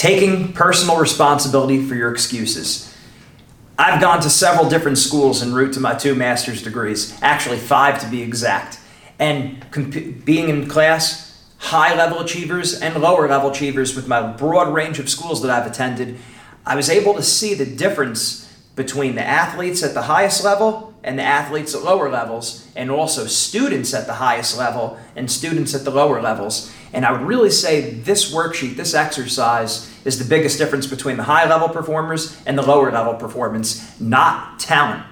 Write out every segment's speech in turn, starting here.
taking personal responsibility for your excuses. I've gone to several different schools en route to my two master's degrees, actually, five to be exact. And comp- being in class, high level achievers and lower level achievers with my broad range of schools that I've attended, I was able to see the difference between the athletes at the highest level and the athletes at lower levels, and also students at the highest level and students at the lower levels. And I would really say this worksheet, this exercise, is the biggest difference between the high level performers and the lower level performance, not talent.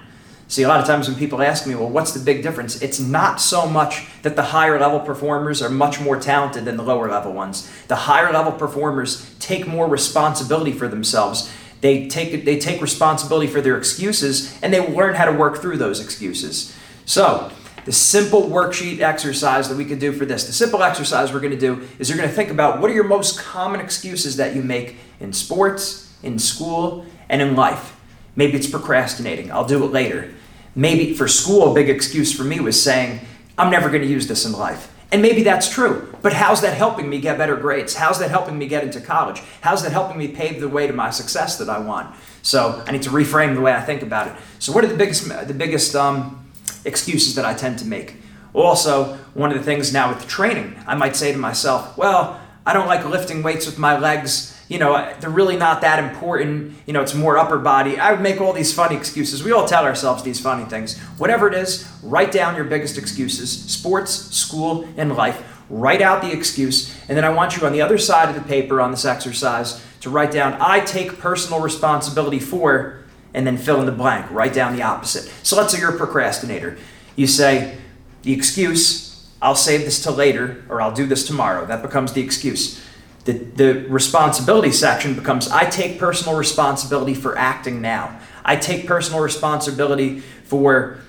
See, a lot of times when people ask me, well, what's the big difference? It's not so much that the higher level performers are much more talented than the lower level ones. The higher level performers take more responsibility for themselves. They take, they take responsibility for their excuses and they learn how to work through those excuses. So, the simple worksheet exercise that we could do for this, the simple exercise we're going to do is you're going to think about what are your most common excuses that you make in sports, in school, and in life. Maybe it's procrastinating. I'll do it later. Maybe for school, a big excuse for me was saying, I'm never going to use this in life. And maybe that's true, but how's that helping me get better grades? How's that helping me get into college? How's that helping me pave the way to my success that I want? So I need to reframe the way I think about it. So what are the biggest the biggest um, excuses that I tend to make? Also, one of the things now with training, I might say to myself, well, I don't like lifting weights with my legs you know, they're really not that important. You know, it's more upper body. I would make all these funny excuses. We all tell ourselves these funny things. Whatever it is, write down your biggest excuses sports, school, and life. Write out the excuse. And then I want you on the other side of the paper on this exercise to write down, I take personal responsibility for, and then fill in the blank. Write down the opposite. So let's say you're a procrastinator. You say, the excuse, I'll save this till later, or I'll do this tomorrow. That becomes the excuse the, the responsibility section becomes I take personal responsibility for acting now. I take personal responsibility for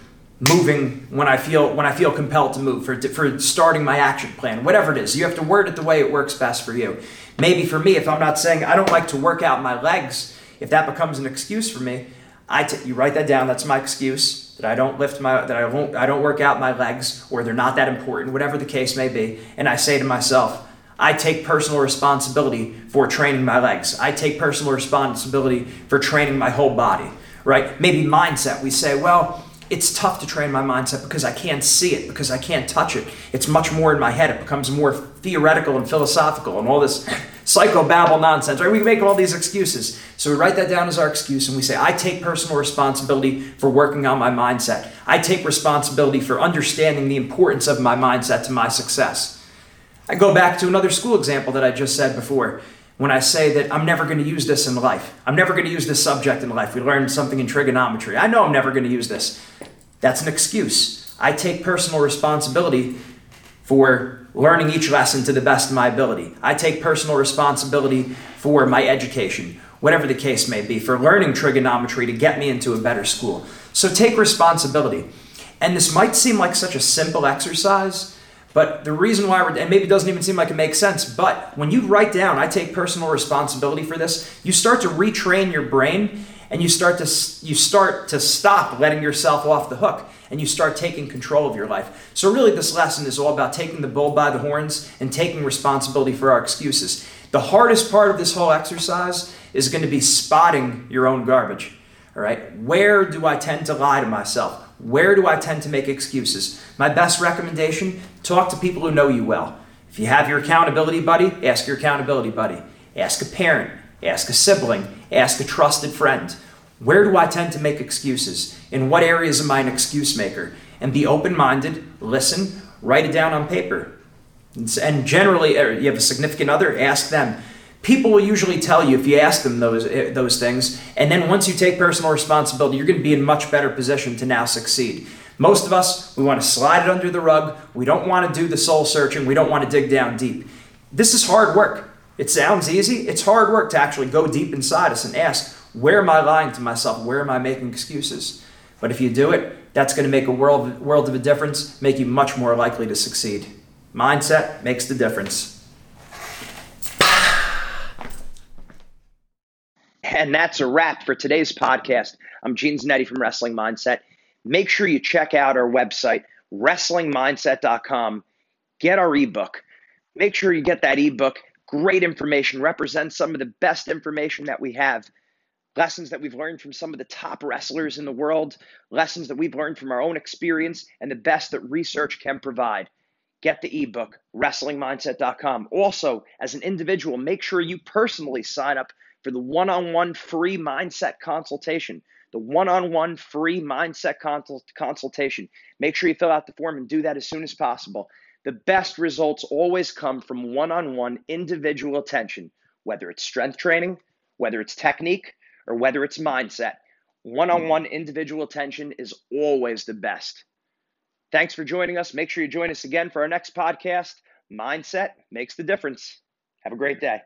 moving when I feel when I feel compelled to move for for starting my action plan whatever it is you have to word it the way it works best for you maybe for me if I'm not saying I don't like to work out my legs if that becomes an excuse for me I t- you write that down that's my excuse that I don't lift my that I won't I don't work out my legs or they're not that important whatever the case may be and I say to myself I take personal responsibility for training my legs. I take personal responsibility for training my whole body, right? Maybe mindset. We say, well, it's tough to train my mindset because I can't see it, because I can't touch it. It's much more in my head. It becomes more theoretical and philosophical and all this psychobabble nonsense, right? We make all these excuses. So we write that down as our excuse and we say, I take personal responsibility for working on my mindset. I take responsibility for understanding the importance of my mindset to my success. I go back to another school example that I just said before when I say that I'm never going to use this in life. I'm never going to use this subject in life. We learned something in trigonometry. I know I'm never going to use this. That's an excuse. I take personal responsibility for learning each lesson to the best of my ability. I take personal responsibility for my education, whatever the case may be, for learning trigonometry to get me into a better school. So take responsibility. And this might seem like such a simple exercise, but the reason why we're, and maybe it doesn't even seem like it makes sense, but when you write down, I take personal responsibility for this, you start to retrain your brain and you start to you start to stop letting yourself off the hook and you start taking control of your life. So really this lesson is all about taking the bull by the horns and taking responsibility for our excuses. The hardest part of this whole exercise is going to be spotting your own garbage. All right? Where do I tend to lie to myself? Where do I tend to make excuses? My best recommendation talk to people who know you well. If you have your accountability buddy, ask your accountability buddy. Ask a parent, ask a sibling, ask a trusted friend. Where do I tend to make excuses? In what areas am I an excuse maker? And be open minded, listen, write it down on paper. And generally, er, you have a significant other, ask them. People will usually tell you if you ask them those eh, those things. And then once you take personal responsibility you're going to be in much better position to now succeed. Most of us we want to slide it under the rug. We don't want to do the soul searching. We don't want to dig down deep. This is hard work it sounds easy it's hard work to actually go deep inside us and ask where am i lying to myself where am i making excuses but if you do it that's going to make a world world of a difference make you much more likely to succeed mindset makes the difference And that's a wrap for today's podcast. I'm Gene Zanetti from Wrestling Mindset. Make sure you check out our website, wrestlingmindset.com. Get our ebook. Make sure you get that ebook. Great information, represents some of the best information that we have. Lessons that we've learned from some of the top wrestlers in the world, lessons that we've learned from our own experience, and the best that research can provide. Get the ebook, wrestlingmindset.com. Also, as an individual, make sure you personally sign up for the one on one free mindset consultation. The one on one free mindset consult- consultation. Make sure you fill out the form and do that as soon as possible. The best results always come from one on one individual attention, whether it's strength training, whether it's technique, or whether it's mindset. One on one individual attention is always the best. Thanks for joining us. Make sure you join us again for our next podcast. Mindset makes the difference. Have a great day.